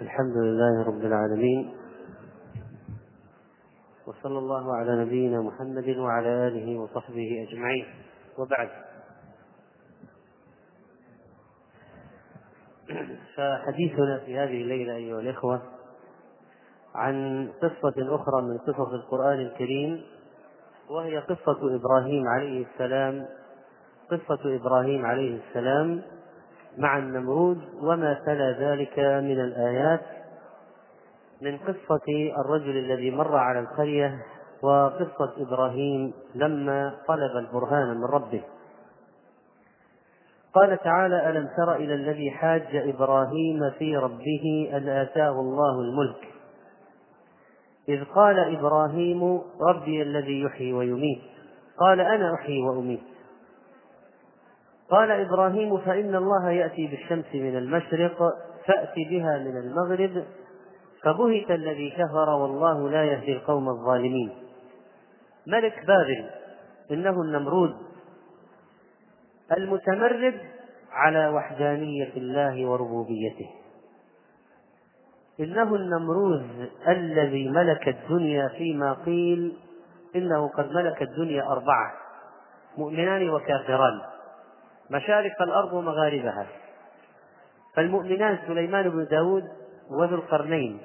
الحمد لله رب العالمين وصلى الله على نبينا محمد وعلى آله وصحبه أجمعين. وبعد فحديثنا في هذه الليلة أيها الإخوة عن قصة أخرى من قصص القرآن الكريم وهي قصة إبراهيم عليه السلام قصة إبراهيم عليه السلام مع النمرود وما تلا ذلك من الآيات من قصة الرجل الذي مر على القرية وقصة إبراهيم لما طلب البرهان من ربه. قال تعالى ألم تر إلى الذي حاج إبراهيم في ربه أن آتاه الله الملك؟ إذ قال إبراهيم ربي الذي يحيي ويميت. قال أنا أحيي وأميت. قال إبراهيم فإن الله يأتي بالشمس من المشرق فأت بها من المغرب فبهت الذي كفر والله لا يهدي القوم الظالمين. ملك بابل إنه النمرود المتمرد على وحدانية الله وربوبيته. إنه النمروز الذي ملك الدنيا فيما قيل إنه قد ملك الدنيا أربعة مؤمنان وكافران. مشارق الأرض ومغاربها. فالمؤمنان سليمان بن داود وذو القرنين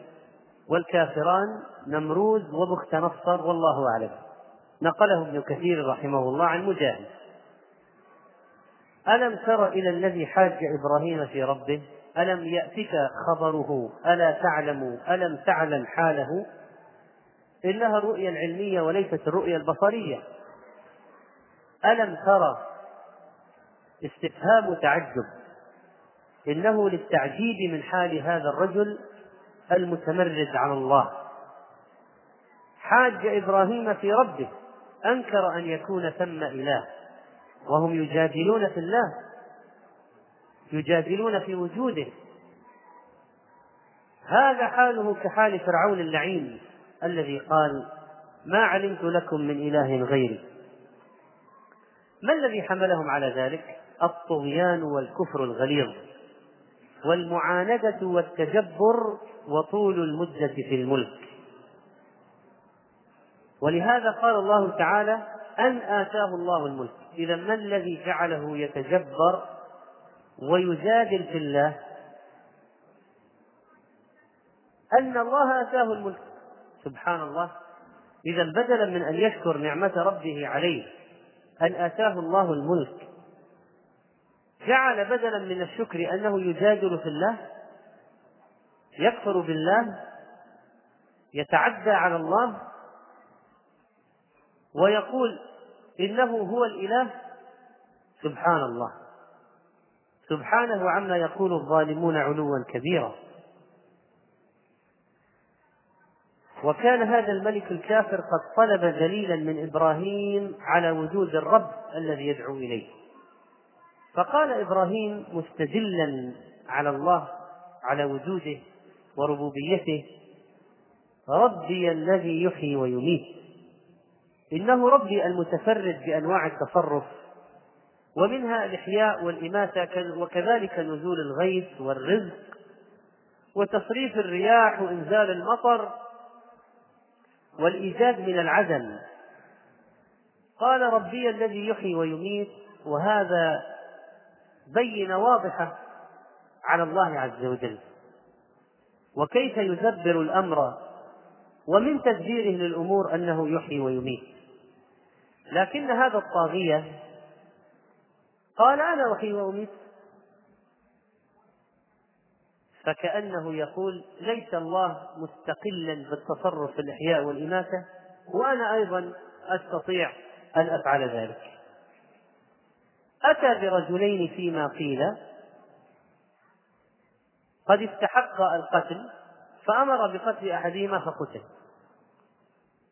والكافران نمروز وبخت نصر والله أعلم. نقله ابن كثير رحمه الله عن مجاهد. ألم تر إلى الذي حاج إبراهيم في ربه؟ ألم يأتك خبره؟ ألا تعلم؟ ألم تعلم حاله؟ إنها الرؤيا العلمية وليست الرؤيا البصرية. ألم ترى استفهام تعجب إنه للتعجيب من حال هذا الرجل المتمرد على الله. حاج إبراهيم في ربه. أنكر أن يكون ثم إله. وهم يجادلون في الله. يجادلون في وجوده. هذا حاله كحال فرعون اللعين الذي قال ما علمت لكم من إله غيري. ما الذي حملهم على ذلك؟ الطغيان والكفر الغليظ والمعاندة والتجبر وطول المدة في الملك. ولهذا قال الله تعالى أن آتاه الله الملك. إذا ما الذي جعله يتجبر ويجادل في الله؟ أن الله آتاه الملك. سبحان الله إذا بدلا من أن يشكر نعمة ربه عليه أن آتاه الله الملك. جعل بدلا من الشكر أنه يجادل في الله يكفر بالله يتعدى على الله ويقول إنه هو الإله سبحان الله سبحانه عما يقول الظالمون علوا كبيرا. وكان هذا الملك الكافر قد طلب دليلا من إبراهيم على وجود الرب الذي يدعو إليه. فقال إبراهيم مستدلا على الله على وجوده وربوبيته ربي الذي يحيي ويميت. إنه ربي المتفرد بأنواع التصرف ومنها الإحياء والإماتة وكذلك نزول الغيث والرزق وتصريف الرياح وإنزال المطر والإيجاد من العدم قال ربي الذي يحيي ويميت وهذا بينة واضحة على الله عز وجل. وكيف يدبر الأمر؟ ومن تدبيره للأمور أنه يحيي ويميت. لكن هذا الطاغية قال أنا أحيي وأميت. فكأنه يقول ليس الله مستقلا بالتصرف في الإحياء والإماتة وأنا أيضا أستطيع أن أفعل ذلك. أتى برجلين فيما قيل. قد استحق القتل فأمر بقتل أحدهما فقتل.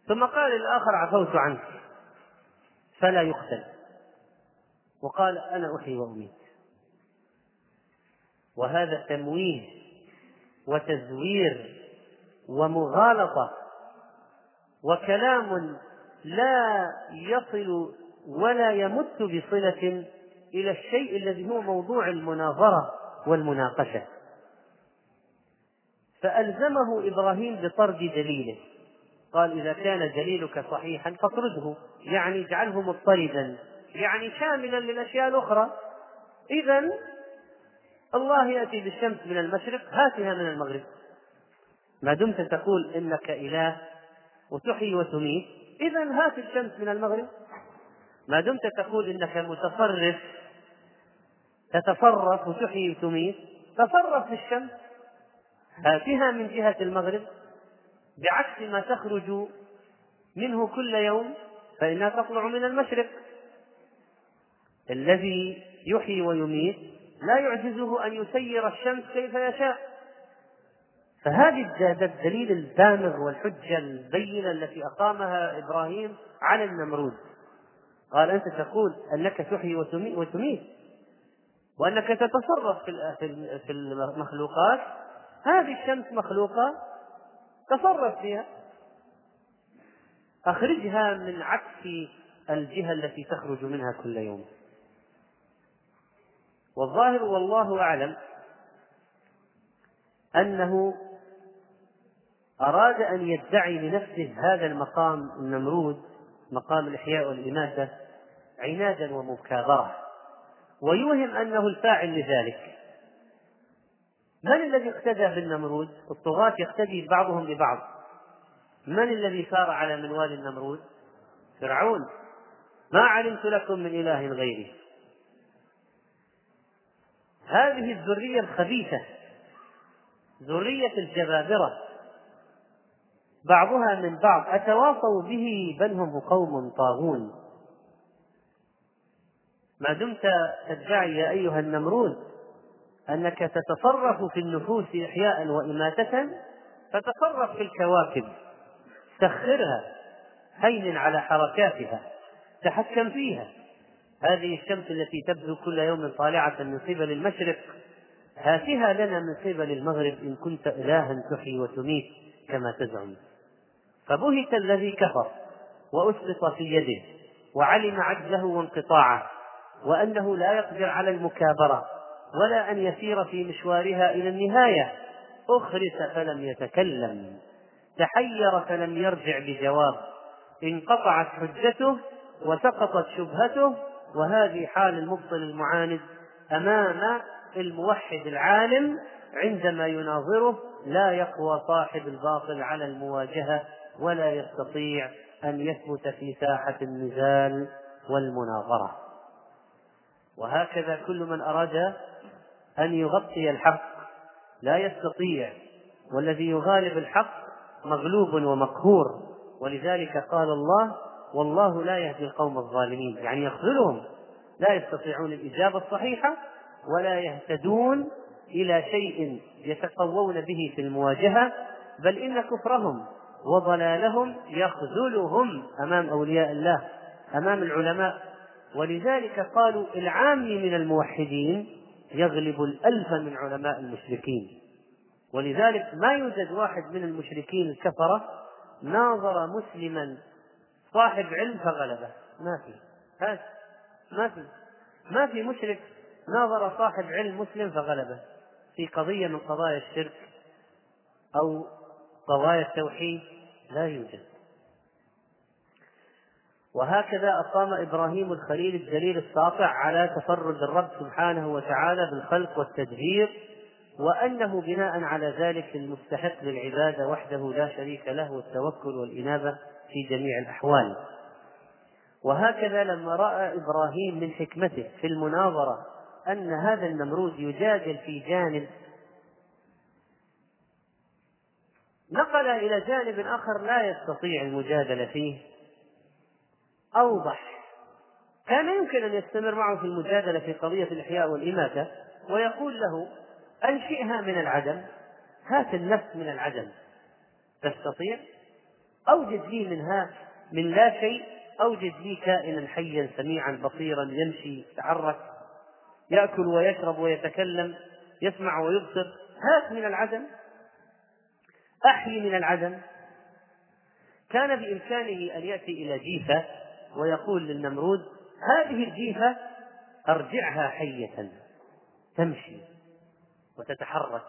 ثم قال للآخر عفوت عنك فلا يقتل. وقال أنا أحيي وأميت. وهذا تمويه وتزوير ومغالطة وكلام لا يصل ولا يمت بصلة إلى الشيء الذي هو موضوع المناظرة والمناقشة. فألزمه إبراهيم بطرد دليله قال إذا كان دليلك صحيحا فاطرده يعني اجعله مضطردا يعني شاملا للأشياء الأخرى. إذا الله يأتي بالشمس من المشرق هاتها من المغرب. ما دمت تقول إنك إله وتحيي وتميت. إذا هات الشمس من المغرب. ما دمت تقول إنك متصرف تتصرف وتحيي وتميت. تصرف في الشمس هاتها من جهة المغرب. بعكس ما تخرج منه كل يوم فإنها تطلع من المشرق. الذي يحيي ويميت لا يعجزه أن يسير الشمس كيف يشاء. فهذه الدليل البامغ والحجة البينة التي أقامها إبراهيم على النمرود. قال أنت تقول أنك تحيي وتميت. وأنك تتصرف في المخلوقات. هذه الشمس مخلوقة تصرف فيها. أخرجها من عكس الجهة التي تخرج منها كل يوم. والظاهر والله أعلم أنه أراد أن يدعي لنفسه هذا المقام النمرود مقام الإحياء والإماتة عنادا ومكابرة. ويوهم أنه الفاعل لذلك. من الذي اقتدى بالنمرود؟ الطغاة يقتدي بعضهم ببعض. من الذي سار على منوال النمرود؟ فرعون. ما علمت لكم من إله غيري. هذه الذرية الخبيثة ذرية الجبابرة. بعضها من بعض. أتواصوا به بل هم قوم طاغون. ما دمت تدعي يا أيها النمرود أنك تتصرف في النفوس إحياء وإماتة فتصرف في الكواكب. سخرها هين على حركاتها تحكم فيها. هذه الشمس التي تبدو كل يوم طالعة من قبل المشرق هاتها لنا من قبل المغرب إن كنت إلها تحيي وتميت كما تزعم. فبهت الذي كفر وأسقط في يده وعلم عجزه وانقطاعه. وأنه لا يقدر على المكابرة ولا أن يسير في مشوارها إلى النهاية. أخرس فلم يتكلم. تحير فلم يرجع بجواب. انقطعت حجته وسقطت شبهته وهذه حال المبطل المعاند أمام الموحد العالم عندما يناظره لا يقوى صاحب الباطل على المواجهة ولا يستطيع أن يثبت في ساحة النزال والمناظرة. وهكذا كل من أراد أن يغطي الحق لا يستطيع. والذي يغالب الحق مغلوب ومقهور. ولذلك قال الله والله لا يهدي القوم الظالمين. يعني يخذلهم. لا يستطيعون الإجابة الصحيحة ولا يهتدون إلى شيء يتقوون به في المواجهة. بل إن كفرهم وضلالهم يخذلهم أمام أولياء الله أمام العلماء. ولذلك قالوا العامي من الموحدين يغلب الألف من علماء المشركين. ولذلك ما يوجد واحد من المشركين الكفرة ناظر مسلما صاحب علم فغلبه. ما في. ما في. ما في مشرك ناظر صاحب علم مسلم فغلبه. في قضية من قضايا الشرك أو قضايا التوحيد لا يوجد. وهكذا أقام إبراهيم الخليل الدليل الساطع على تفرد الرب سبحانه وتعالى بالخلق والتدبير وأنه بناء على ذلك المستحق للعبادة وحده لا شريك له والتوكل والإنابة في جميع الأحوال. وهكذا لما رأى إبراهيم من حكمته في المناظرة أن هذا النمرود يجادل في جانب نقل إلى جانب آخر لا يستطيع المجادلة فيه. أوضح. كان يمكن أن يستمر معه في المجادلة في قضية الإحياء والإماتة ويقول له أنشئها من العدم هات النفس من العدم. تستطيع؟ أوجد لي منها من لا شيء أوجد لي كائنا حيا سميعا بصيرا يمشي يتحرك يأكل ويشرب ويتكلم يسمع ويبصر. هات من العدم. أحيي من العدم. كان بإمكانه أن يأتي إلى جيفة ويقول للنمرود هذه الجيفة أرجعها حية تمشي وتتحرك.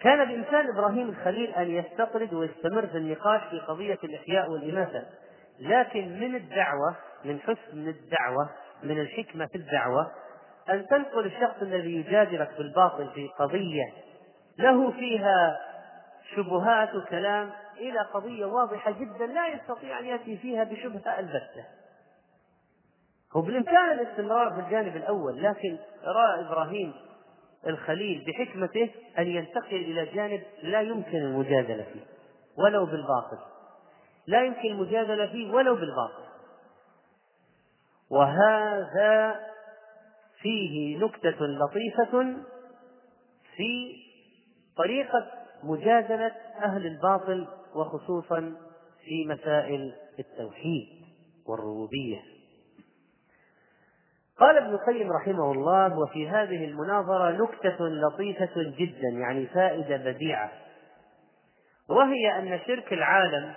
كان بإمكان إبراهيم الخليل أن يستطرد ويستمر في النقاش في قضية الإحياء والإماتة لكن من الدعوة من حسن الدعوة من الحكمة في الدعوة أن تنقل الشخص الذي يجادلك بالباطل في قضية له فيها شبهات وكلام إلى قضية واضحة جدا لا يستطيع أن يأتي فيها بشبهة البتة. هو بالإمكان الاستمرار في الجانب الأول لكن رأى إبراهيم الخليل بحكمته أن ينتقل إلى جانب لا يمكن المجادلة فيه ولو بالباطل. لا يمكن المجادلة فيه ولو بالباطل. وهذا فيه نكتة لطيفة في طريقة مجادلة أهل الباطل وخصوصا في مسائل التوحيد والربوبية. قال ابن القيم رحمه الله وفي هذه المناظرة نكتة لطيفة جدا يعني فائدة بديعة. وهي أن شرك العالم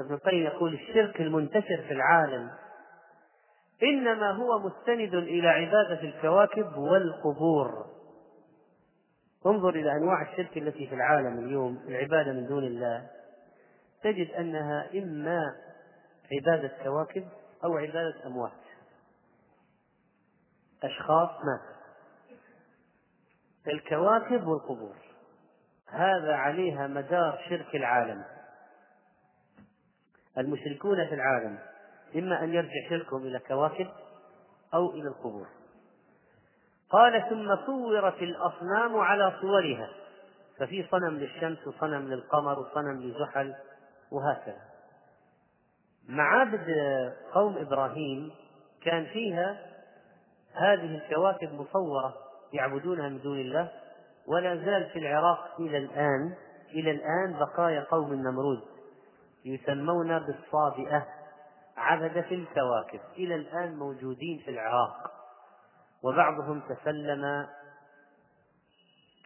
ابن القيم يقول الشرك المنتشر في العالم إنما هو مستند إلى عبادة الكواكب والقبور. انظر إلى أنواع الشرك التي في العالم اليوم العبادة من دون الله. تجد أنها إما عبادة كواكب أو عبادة أموات. أشخاص ماتوا الكواكب والقبور. هذا عليها مدار شرك العالم. المشركون في العالم إما أن يرجع شركهم إلى كواكب أو إلى القبور. قال ثم صورت الأصنام على صورها. ففي صنم للشمس وصنم للقمر وصنم لزحل وهكذا. معابد قوم إبراهيم كان فيها هذه الكواكب مصورة يعبدونها من دون الله ولا زال في العراق إلى الآن إلى الآن بقايا قوم النمرود يسمون بالصابئة عبدة الكواكب. إلى الآن موجودين في العراق. وبعضهم تسلم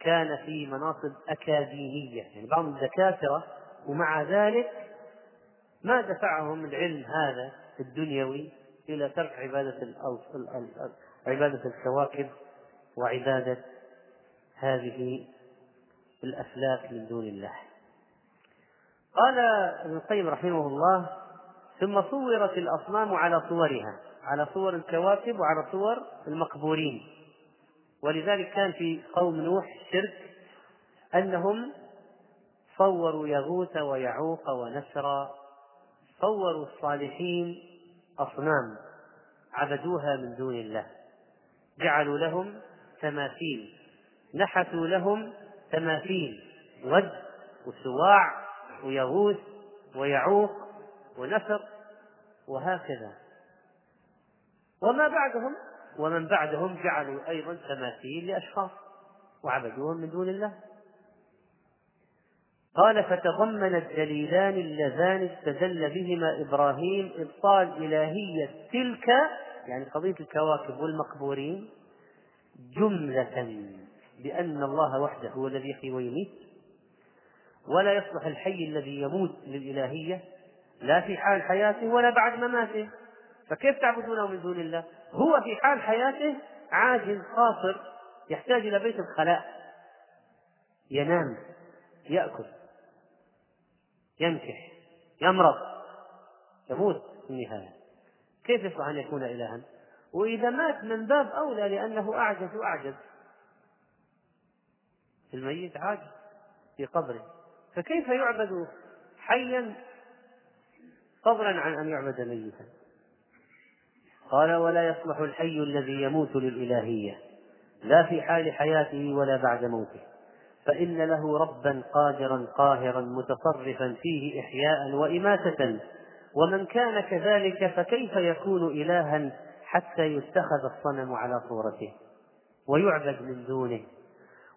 كان في مناصب أكاديمية. يعني بعض الدكاترة ومع ذلك ما دفعهم العلم هذا الدنيوي إلى ترك عبادة عبادة الكواكب وعبادة هذه الأفلاك من دون الله. قال ابن القيم رحمه الله ثم صورت الأصنام على صورها على صور الكواكب وعلى صور المقبورين. ولذلك كان في قوم نوح شرك أنهم صوروا يغوث ويعوق ونسرا صوروا الصالحين أصنام عبدوها من دون الله. جعلوا لهم تماثيل نحتوا لهم تماثيل ود وسواع ويغوث ويعوق ونسر وهكذا. وما بعدهم ومن بعدهم جعلوا أيضا تماثيل لأشخاص وعبدوهم من دون الله. قال فتضمن الدليلان اللذان استدل بهما إبراهيم إبطال إلهية تلك يعني قضية الكواكب والمقبورين جملة بأن الله وحده هو الذي يحيي ويميت ولا يصلح الحي الذي يموت للإلهية لا في حال حياته ولا بعد مماته. فكيف تعبدونه من دون الله؟ هو في حال حياته عاجز قاصر يحتاج إلى بيت الخلاء. ينام يأكل ينكح يمرض يموت في النهاية. كيف يصلح أن يكون إلها؟ وإذا مات من باب أولى لأنه أعجز وأعجز الميت عاجز في قبره. فكيف يعبد حيا فضلا عن أن يعبد ميتا؟ قال ولا يصلح الحي الذي يموت للإلهية. لا في حال حياته ولا بعد موته. فإن له ربا قادرا قاهرا متصرفا فيه إحياء وإماتة. ومن كان كذلك فكيف يكون إلها حتى يتخذ الصنم على صورته؟ ويعبد من دونه.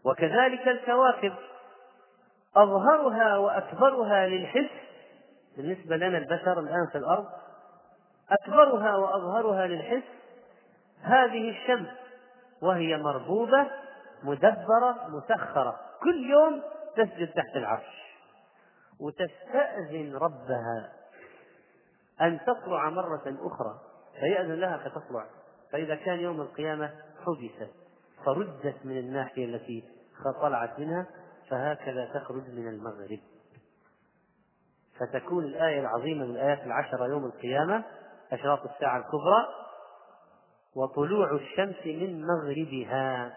وكذلك الكواكب. أظهرها وأكبرها للحس. بالنسبة لنا البشر الآن في الأرض أكبرها وأظهرها للحس هذه الشمس وهي مربوبة مدبرة مسخرة. كل يوم تسجد تحت العرش وتستأذن ربها أن تطلع مرة أخرى. فيأذن لها فتطلع. فإذا كان يوم القيامة حبست فردت من الناحية التي طلعت منها فهكذا تخرج من المغرب. فتكون الآية العظيمة من الآيات العشرة يوم القيامة. أشراط الساعة الكبرى وطلوع الشمس من مغربها.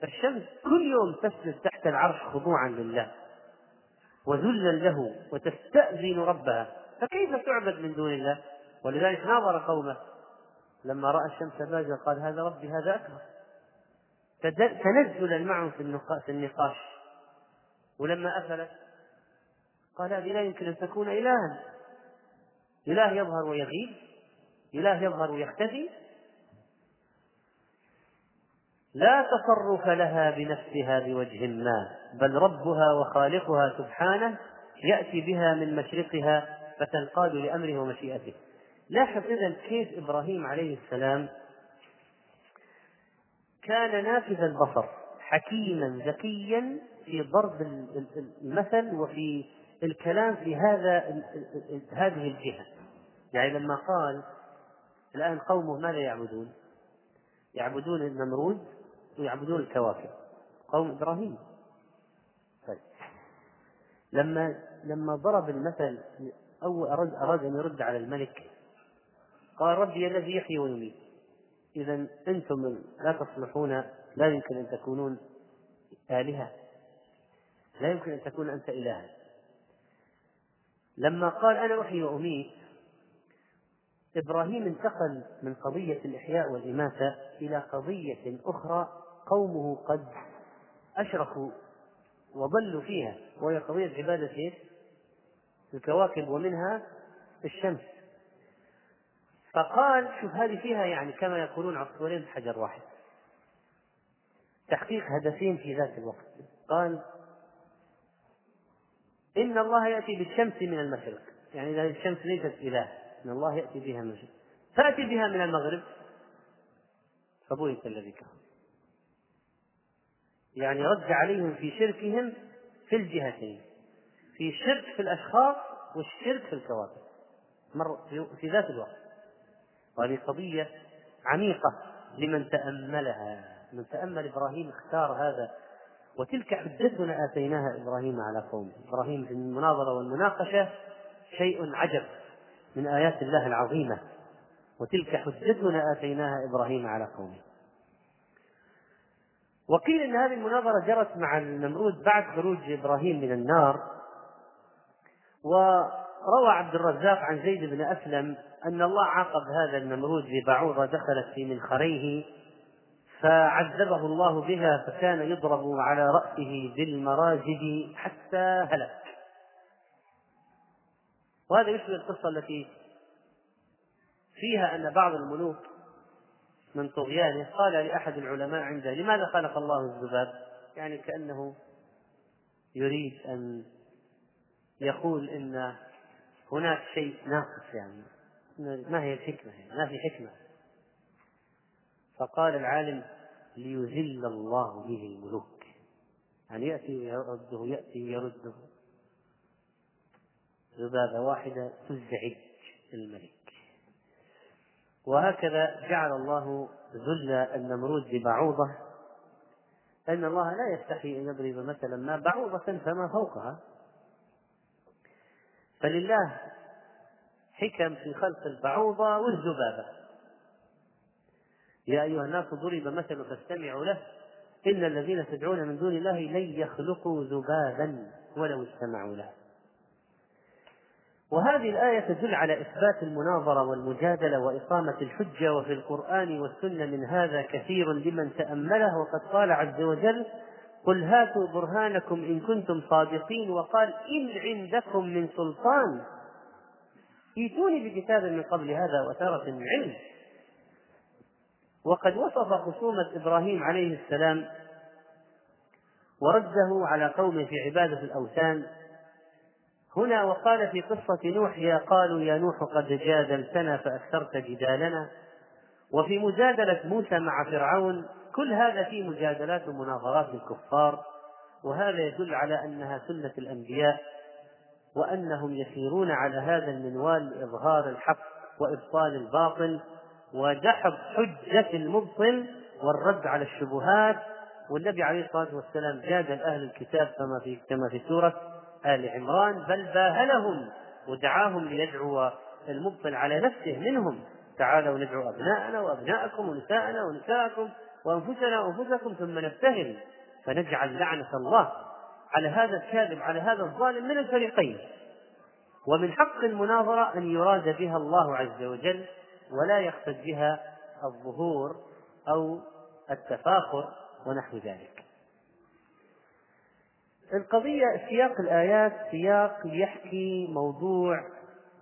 فالشمس كل يوم تسجد تحت العرش خضوعا لله وذلا له وتستأذن ربها. فكيف تعبد من دون الله؟ ولذلك ناظر قومه لما رأى الشمس بازغة قال هذا ربي هذا أكبر. تنزلا معهم في النقاش. ولما أفلت قال هذه لا يمكن أن تكون إلها. إله يظهر ويغيب إله يظهر ويختفي. لا تصرف لها بنفسها بوجه ما بل ربها وخالقها سبحانه يأتي بها من مشرقها فتنقاد لأمره ومشيئته. لاحظ إذا كيف إبراهيم عليه السلام كان نافذ البصر حكيما ذكيا في ضرب المثل وفي الكلام في هذا هذه الجهة. يعني لما قال الآن قومه ماذا يعبدون؟ يعبدون النمرود ويعبدون الكواكب. قوم إبراهيم. طيب. لما لما ضرب المثل أو أراد, أراد أن يرد على الملك قال ربي الذي يحيي ويميت. إذا أنتم لا تصلحون لا يمكن أن تكونون آلهة. لا يمكن أن تكون أنت إلها. لما قال أنا أحيي وأميت إبراهيم انتقل من قضية الإحياء والإماتة إلى قضية أخرى قومه قد أشركوا وضلوا فيها وهي قضية عبادة الكواكب ومنها الشمس. فقال شوف هذه فيها يعني كما يقولون عصفورين بحجر واحد. تحقيق هدفين في ذات الوقت. قال إن الله يأتي بالشمس من المشرق. يعني إذا الشمس ليست إله. إن الله يأتي بها من المشرق فأتي بها من المغرب. فبهت الذي كفر. يعني رد عليهم في شركهم في الجهتين. في شرك في الأشخاص والشرك في الكواكب مر في ذات الوقت. وهذه قضية عميقة لمن تأملها. من تأمل إبراهيم اختار هذا. وتلك حجتنا آتيناها إبراهيم على قومه. إبراهيم في المناظرة والمناقشة شيء عجب. من آيات الله العظيمة. وتلك حجتنا آتيناها إبراهيم على قومه. وقيل إن هذه المناظرة جرت مع النمرود بعد خروج إبراهيم من النار. وروى عبد الرزاق عن زيد بن أسلم أن الله عاقب هذا النمرود ببعوضة دخلت في منخريه فعذبه الله بها فكان يضرب على رأسه بالمراجد حتى هلك. وهذا يشبه القصة التي فيها أن بعض الملوك من طغيانه قال لأحد العلماء عنده لماذا خلق الله الذباب؟ يعني كأنه يريد أن يقول إن هناك شيء ناقص يعني ما هي الحكمة يعني ما في حكمة. فقال العالم ليذل الله به الملوك. يعني يأتي ويرده يأتي ويرده ذبابة واحدة تزعج الملك. وهكذا جعل الله ذل النمرود ببعوضة أن الله لا يستحي أن يضرب مثلا ما بعوضة فما فوقها. فلله حكم في خلق البعوضة والذبابة. يا أيها الناس ضرب مثل فاستمعوا له. إن الذين تدعون من دون الله لن يخلقوا ذبابا ولو استمعوا له. وهذه الآية تدل على إثبات المناظرة والمجادلة وإقامة الحجة وفي القرآن والسنة من هذا كثير لمن تأمله وقد قال عز وجل قل هاتوا برهانكم إن كنتم صادقين وقال إن عندكم من سلطان. ائتوني بكتاب من قبل هذا وثارة من علم. وقد وصف خصومة إبراهيم عليه السلام ورده على قومه في عبادة الأوثان هنا وقال في قصة نوح يا قالوا يا نوح قد جادلتنا فأكثرت جدالنا. وفي مجادلة موسى مع فرعون كل هذا في مجادلات ومناظرات الكفار وهذا يدل على أنها سنة الأنبياء وأنهم يسيرون على هذا المنوال لإظهار الحق وإبطال الباطل ودحض حجة المبطل والرد على الشبهات. والنبي عليه الصلاة والسلام جادل أهل الكتاب كما في كما في سورة آل عمران بل باهلهم ودعاهم ليدعو المبطل على نفسه منهم. تعالوا ندعو أبناءنا وأبناءكم ونساءنا ونساءكم وأنفسنا وأنفسكم ثم نبتهل فنجعل لعنة الله على هذا الكاذب على هذا الظالم من الفريقين. ومن حق المناظرة أن يراد بها الله عز وجل ولا يقصد بها الظهور أو التفاخر ونحو ذلك. القضية سياق الآيات سياق يحكي موضوع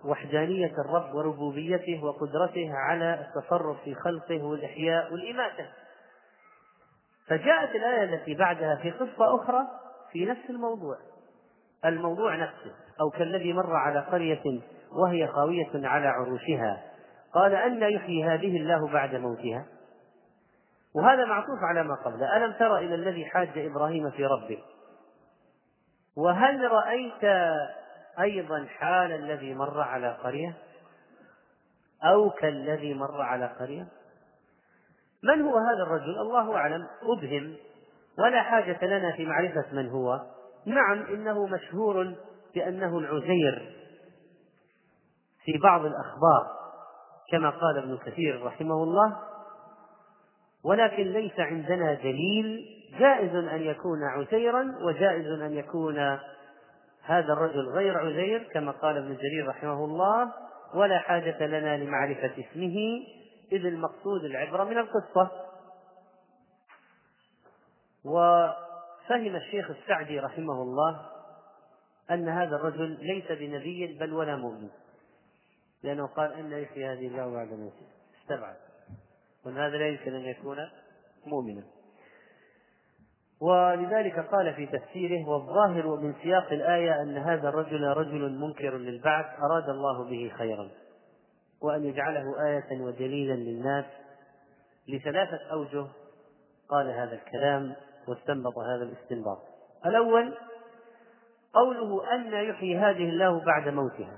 وحدانية الرب وربوبيته وقدرته على التصرف في خلقه والإحياء والإماتة. فجاءت الآية التي بعدها في قصة أخرى في نفس الموضوع. الموضوع نفسه أو كالذي مر على قرية وهي خاوية على عروشها. قال أن يحيي هذه الله بعد موتها. وهذا معطوف على ما قبله ألم تر إلى الذي حاج إبراهيم في ربه؟ وهل رأيت أيضا حال الذي مر على قرية؟ أو كالذي مر على قرية؟ من هو هذا الرجل؟ الله أعلم. أبهم. ولا حاجة لنا في معرفة من هو. نعم إنه مشهور بأنه العزير في بعض الأخبار كما قال ابن كثير رحمه الله. ولكن ليس عندنا دليل جائز أن يكون عزيرا وجائز أن يكون هذا الرجل غير عزير كما قال ابن جرير رحمه الله ولا حاجة لنا لمعرفة اسمه إذ المقصود العبرة من القصة. وفهم الشيخ السعدي رحمه الله أن هذا الرجل ليس بنبي بل ولا مؤمن. لأنه قال أن يحيي هذه الله بعد موته استبعد. وأن هذا لا يمكن أن يكون مؤمنا. ولذلك قال في تفسيره والظاهر من سياق الآية أن هذا الرجل رجل منكر للبعث أراد الله به خيرا وأن يجعله آية ودليلا للناس. لثلاثة أوجه قال هذا الكلام واستنبط هذا الاستنباط. الأول قوله أن يحيي هذه الله بعد موتها.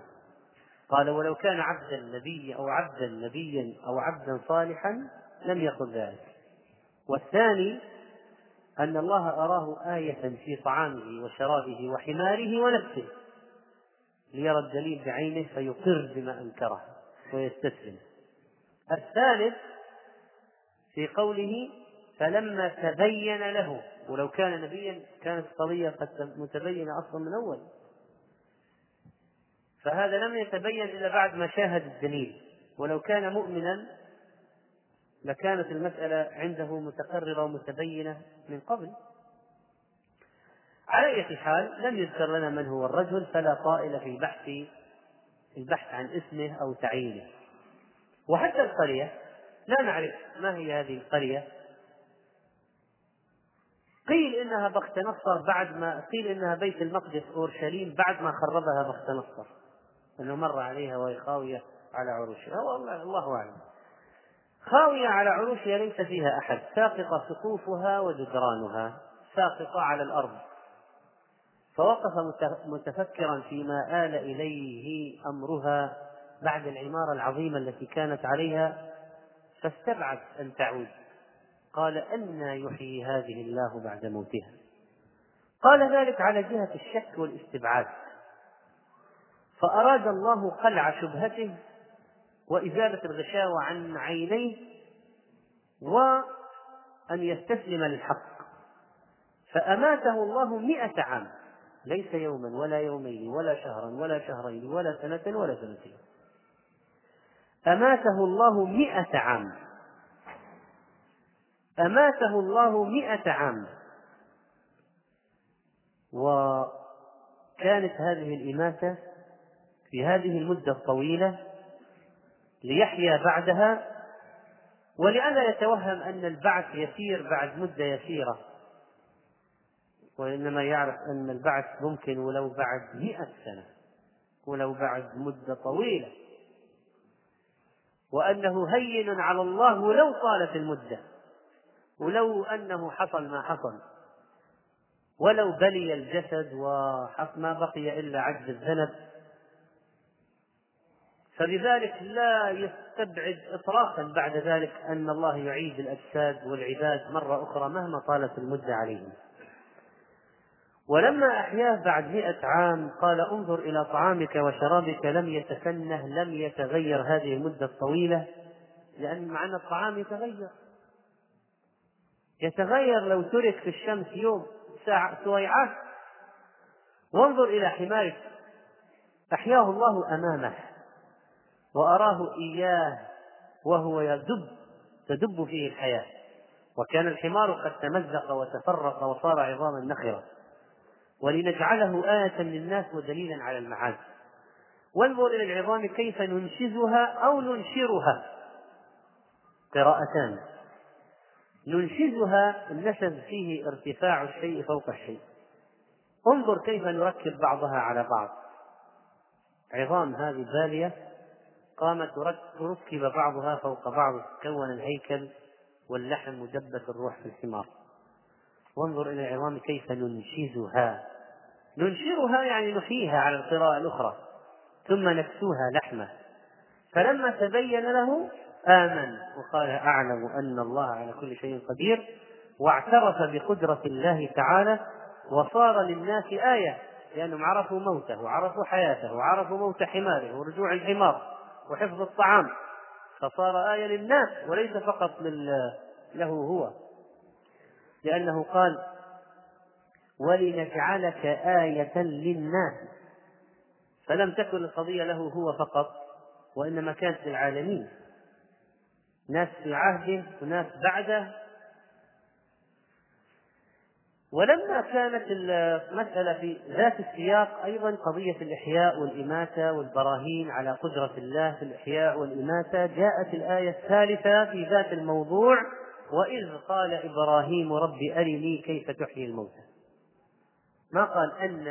قال ولو كان عبدا نبيا أو عبدا نبيا أو عبدا صالحا لم يقل ذلك. والثاني أن الله أراه آية في طعامه وشرابه وحماره ونفسه. ليرى الدليل بعينه فيقر بما أنكره ويستسلم. الثالث في قوله فلما تبين له ولو كان نبيا كانت القضية قد متبينة أصلا من أول. فهذا لم يتبين إلا بعد ما شاهد الدليل. ولو كان مؤمنا لكانت المسألة عنده متقررة ومتبينة من قبل. على أي حال لم يذكر لنا من هو الرجل فلا طائل في بحث البحث عن اسمه أو تعيينه. وحتى القرية لا نعرف ما هي هذه القرية. قيل إنها بخت نصر بعد ما قيل إنها بيت المقدس أورشليم بعد ما خربها بخت نصر. أنه مر عليها وهي خاوية على عروشها. والله الله أعلم. خاوية على عروشها ليس فيها أحد. ساقطة سقوفها وجدرانها. ساقطة على الأرض. فوقف متفكرا فيما آل إليه أمرها بعد العمارة العظيمة التي كانت عليها فاستبعد أن تعود. قال أنى يحيي هذه الله بعد موتها. قال ذلك على جهة الشك والاستبعاد. فأراد الله قلع شبهته وإزالة الغشاوة عن عينيه وأن يستسلم للحق. فأماته الله مئة عام. ليس يوما ولا يومين ولا شهرا ولا شهرين ولا سنة ولا سنتين. أماته الله مئة عام. أماته الله مئة عام. وكانت هذه الإماتة في هذه المدة الطويلة ليحيا بعدها ولئلا يتوهم أن البعث يسير بعد مدة يسيرة. وإنما يعرف أن البعث ممكن ولو بعد مئة سنة ولو بعد مدة طويلة. وأنه هين على الله ولو طالت المدة ولو أنه حصل ما حصل. ولو بلي الجسد وما بقي إلا عجز الذنب. فبذلك لا يستبعد إطلاقا بعد ذلك أن الله يعيد الأجساد والعباد مرة أخرى مهما طالت المدة عليهم. ولما أحياه بعد مئة عام قال انظر إلى طعامك وشرابك لم يتسنه لم يتغير هذه المدة الطويلة لأن مع أن الطعام يتغير. يتغير لو ترك في الشمس يوم ساعة سويعات وانظر إلى حمارك أحياه الله أمامه. وأراه إياه وهو يدب تدب فيه الحياة. وكان الحمار قد تمزق وتفرق وصار عظاما نخرة. ولنجعله آية للناس ودليلا على المعاد. وانظر إلى العظام كيف ننشزها أو ننشرها. قراءتان. ننشزها النشز فيه ارتفاع الشيء فوق الشيء. انظر كيف نركب بعضها على بعض. عظام هذه بالية قامت ركب بعضها فوق بعض كون الهيكل واللحم مدبت الروح في الحمار. وانظر إلى العظام كيف ننشزها. ننشرها يعني نحييها على القراءة الأخرى ثم نكسوها لحمة. فلما تبين له آمن. وقال أعلم أن الله على كل شيء قدير. واعترف بقدرة الله تعالى وصار للناس آية. لأنهم عرفوا موته وعرفوا حياته وعرفوا موت حماره ورجوع الحمار. وحفظ الطعام. فصار آية للناس وليس فقط له هو. لأنه قال ولنجعلك آية للناس. فلم تكن القضية له هو فقط وإنما كانت للعالمين. ناس في عهده وناس بعده ولما كانت المسألة في ذات السياق أيضا قضية الإحياء والإماتة والبراهين على قدرة الله في الإحياء والإماتة جاءت الآية الثالثة في ذات الموضوع وإذ قال إبراهيم رب أرني كيف تحيي الموتى. ما قال أن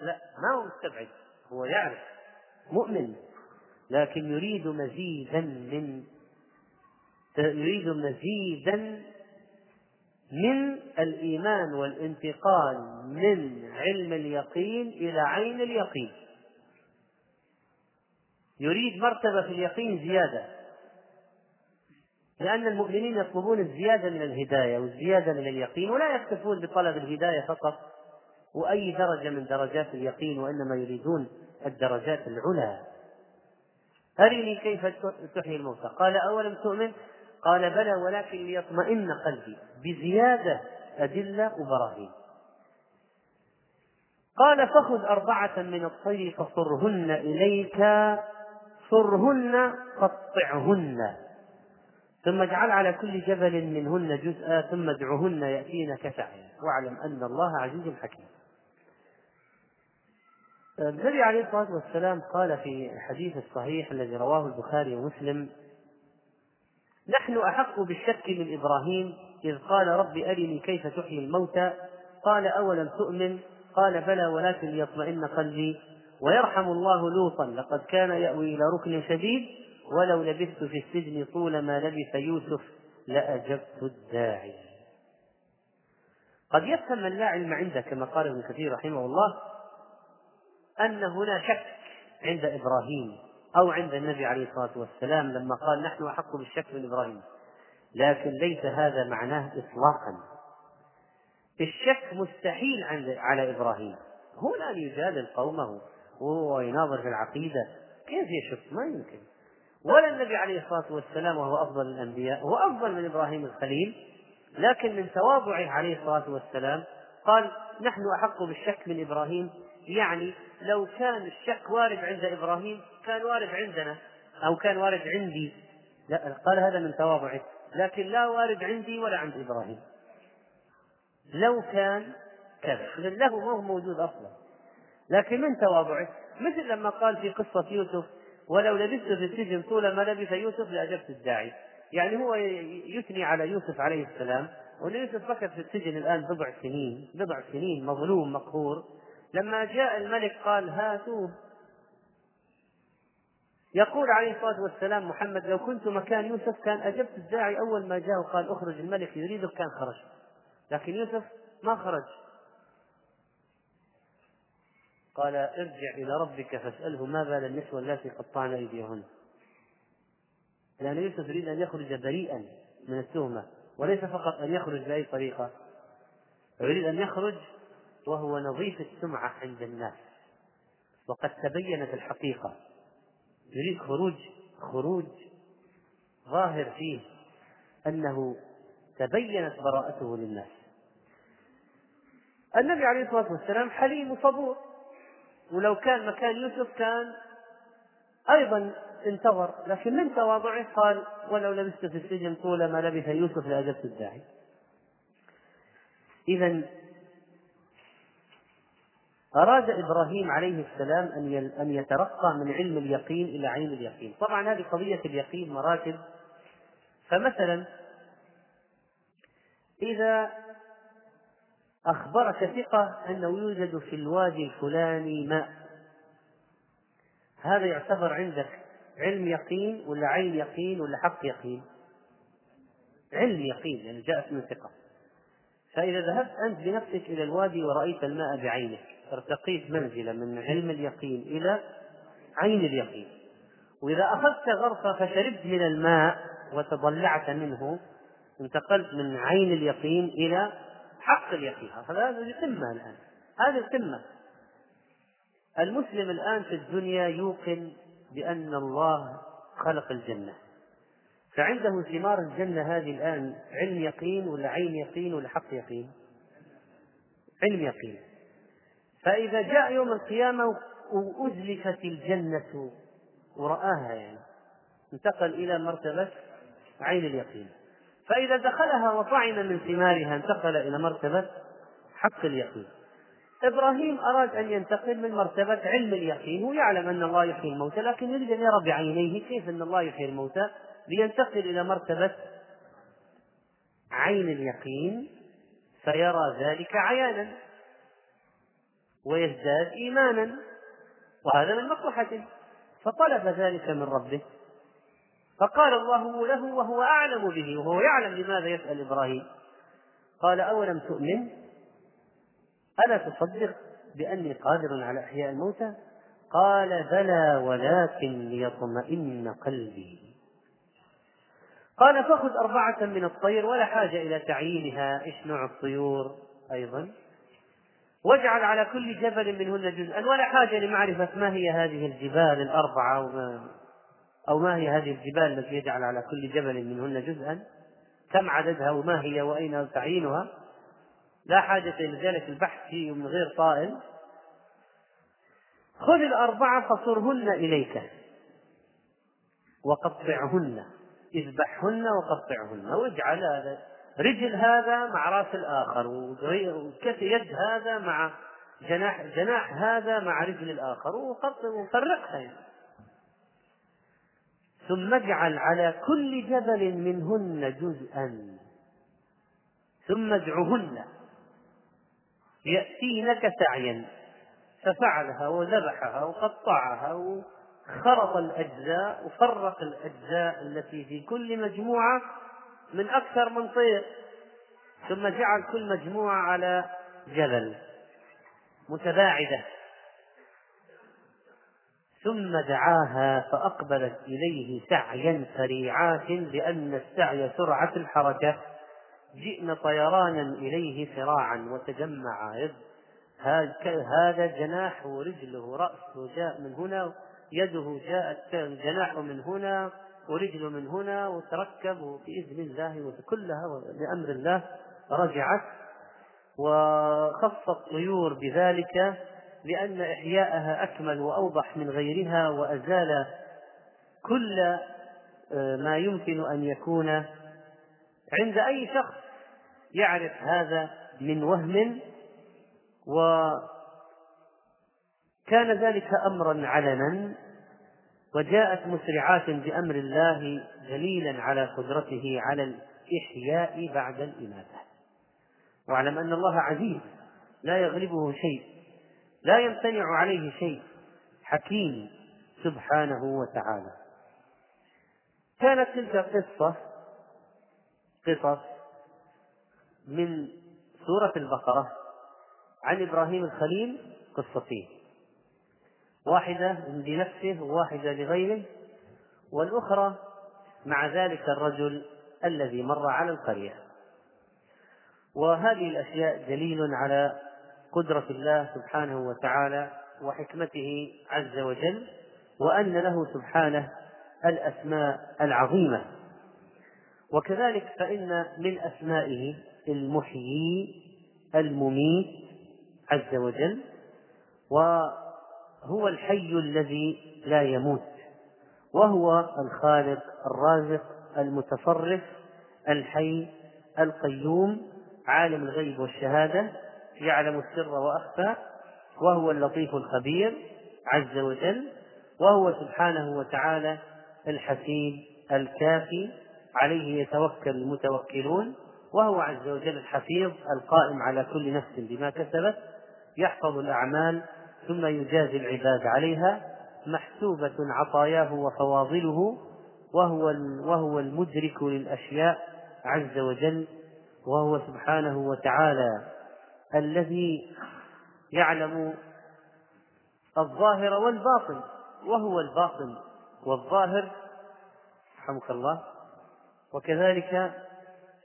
لا ما هو مستبعد هو يعرف مؤمن لكن يريد مزيدا من يريد مزيدا من الإيمان والانتقال من علم اليقين إلى عين اليقين. يريد مرتبة في اليقين زيادة لأن المؤمنين يطلبون الزيادة من الهداية والزيادة من اليقين ولا يكتفون بطلب الهداية فقط. وأي درجة من درجات اليقين وإنما يريدون الدرجات العلى. أرني كيف تحيي الموتى؟ قال أولم تؤمن قال بلى ولكن ليطمئن قلبي بزيادة أدلة وبراهين. قال فخذ أربعة من الطير فصرهن إليك صرهن قطعهن ثم اجعل على كل جبل منهن جزءا ثم ادعهن يأتينك سعيا. واعلم أن الله عزيز حكيم. النبي عليه الصلاة والسلام قال في الحديث الصحيح الذي رواه البخاري ومسلم نحن أحق بالشك من إبراهيم إذ قال رب أرني كيف تحيي الموتى؟ قال أولم تؤمن؟ قال بلى ولكن ليطمئن قلبي. ويرحم الله لوطا لقد كان يأوي إلى ركن شديد ولو لبثت في السجن طول ما لبث يوسف لأجبت الداعي. قد يفهم من لا علم عنده كما قال ابن كثير رحمه الله أن هنا شك عند إبراهيم. أو عند النبي عليه الصلاة والسلام لما قال نحن أحق بالشك من إبراهيم. لكن ليس هذا معناه إطلاقا. الشك مستحيل على إبراهيم. هو الآن يجادل قومه وهو يناظر في العقيدة. كيف يشك؟ ما يمكن. ولا النبي عليه الصلاة والسلام وهو أفضل الأنبياء هو أفضل من إبراهيم الخليل. لكن من تواضعه عليه الصلاة والسلام قال نحن أحق بالشك من إبراهيم يعني لو كان الشك وارد عند إبراهيم كان وارد عندنا أو كان وارد عندي. لا قال هذا من تواضعه. لكن لا وارد عندي ولا عند إبراهيم. لو كان كذا. له ما هو موجود أصلا. لكن من تواضعه؟ مثل لما قال في قصة يوسف ولو لبثت في السجن طول ما لبث يوسف لأجبت الداعي. يعني هو يثني على يوسف عليه السلام وأن يوسف في السجن الآن بضع سنين بضع سنين مظلوم مقهور. لما جاء الملك قال هاتوه يقول عليه الصلاة والسلام محمد لو كنت مكان يوسف كان أجبت الداعي أول ما جاء وقال أخرج الملك يريدك كان خرج. لكن يوسف ما خرج. قال ارجع إلى ربك فاسأله ما بال النسوة التي قطعن أيديهن. لأن يوسف يريد أن يخرج بريئا من التهمة وليس فقط أن يخرج بأي طريقة. يريد أن يخرج وهو نظيف السمعة عند الناس. وقد تبينت الحقيقة. يريد خروج خروج ظاهر فيه أنه تبينت براءته للناس. النبي عليه الصلاة والسلام حليم وصبور. ولو كان مكان يوسف كان أيضا انتظر لكن من تواضعه؟ قال ولو لبثت في السجن طول ما لبث يوسف لأجبت الداعي. إذا أراد إبراهيم عليه السلام أن أن يترقى من علم اليقين إلى عين اليقين، طبعا هذه قضية اليقين مراتب. فمثلا إذا أخبرك ثقة أنه يوجد في الوادي الفلاني ماء هذا يعتبر عندك علم يقين ولا عين يقين ولا حق يقين؟ علم يقين يعني جاءت من ثقة. فإذا ذهبت أنت بنفسك إلى الوادي ورأيت الماء بعينك ارتقيت منزلة من علم اليقين إلى عين اليقين. وإذا أخذت غرفة فشربت من الماء وتضلعت منه انتقلت من عين اليقين إلى حق اليقين. هذا القمة الآن. هذه القمة. المسلم الآن في الدنيا يوقن بأن الله خلق الجنة. فعنده ثمار الجنة هذه الآن علم يقين ولا عين يقين ولا حق يقين؟ علم يقين. فإذا جاء يوم القيامة وأزلفت الجنة ورآها يعني انتقل إلى مرتبة عين اليقين. فإذا دخلها وطعم من ثمارها انتقل إلى مرتبة حق اليقين. إبراهيم أراد أن ينتقل من مرتبة علم اليقين هو يعلم أن الله يحيي الموتى لكن يريد أن يرى بعينيه كيف أن الله يحيي الموتى؟ لينتقل إلى مرتبة عين اليقين فيرى ذلك عيانا. ويزداد إيمانا وهذا من مصلحته. فطلب ذلك من ربه. فقال الله له وهو أعلم به وهو يعلم لماذا يسأل إبراهيم. قال أولم تؤمن؟ ألا تصدق بأني قادر على إحياء الموتى؟ قال بلى ولكن ليطمئن قلبي. قال فخذ أربعة من الطير ولا حاجة إلى تعيينها. إيش نوع الطيور أيضا. واجعل على كل جبل منهن جزءا. ولا حاجة لمعرفة ما هي هذه الجبال الأربعة وما أو ما هي هذه الجبال التي يجعل على كل جبل منهن جزءا. كم عددها وما هي وأين تعيينها لا حاجة إلى ذلك. البحث فيه من غير طائل. خذ الأربعة فصرهن إليك. وقطعهن. اذبحهن وقطعهن. واجعل هذا رجل هذا مع راس الآخر وكف يد هذا مع جناح جناح هذا مع رجل الآخر وفرقها يعني. ثم اجعل على كل جبل منهن جزءا. ثم ادعهن. يأتينك سعيا. ففعلها وذبحها وقطعها وخرط الأجزاء وفرق الأجزاء التي في كل مجموعة من أكثر من طير ثم جعل كل مجموعة على جبل متباعدة. ثم دعاها فأقبلت إليه سعيا سريعات لأن السعي سرعة الحركة. جئن طيرانا إليه سراعا وتجمع يد. هذا جناح ورجله رأسه جاء من هنا يده جاءت جناحه من هنا. ورجله من هنا وتركب بإذن الله وكلها بأمر الله رجعت وخص الطيور بذلك لأن إحياءها أكمل وأوضح من غيرها وأزال كل آه، ما يمكن أن يكون عند أي شخص يعرف هذا من وهم وكان ذلك أمرا علنا. وجاءت مسرعات بأمر الله دليلا على قدرته على الإحياء بعد الإماتة. واعلم أن الله عزيز لا يغلبه شيء لا يمتنع عليه شيء حكيم سبحانه وتعالى. كانت تلك قصة قصص من سورة البقرة عن إبراهيم الخليل قصتين. واحدة لنفسه وواحدة لغيره والأخرى مع ذلك الرجل الذي مر على القرية. وهذه الأشياء دليل على قدرة الله سبحانه وتعالى وحكمته عز وجل وأن له سبحانه الأسماء العظيمة. وكذلك فإن من أسمائه المحيي المميت عز وجل وهو الحي الذي لا يموت وهو الخالق الرازق المتصرف الحي القيوم عالم الغيب والشهادة يعلم السر وأخفى وهو اللطيف الخبير عز وجل وهو سبحانه وتعالى الحسيب الكافي عليه يتوكل المتوكلون وهو عز وجل الحفيظ القائم على كل نفس بما كسبت يحفظ الأعمال ثم يجازي العباد عليها محسوبة عطاياه وفواضله وهو وهو المدرك للأشياء عز وجل وهو سبحانه وتعالى الذي يعلم الظاهر والباطن وهو الباطن والظاهر. رحمك الله. وكذلك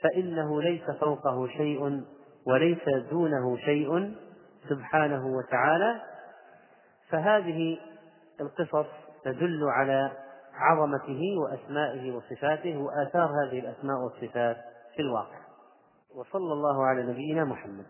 فإنه ليس فوقه شيء وليس دونه شيء سبحانه وتعالى. فهذه القصص تدل على عظمته وأسمائه وصفاته وآثار هذه الأسماء والصفات في الواقع. وصلى الله على نبينا محمد.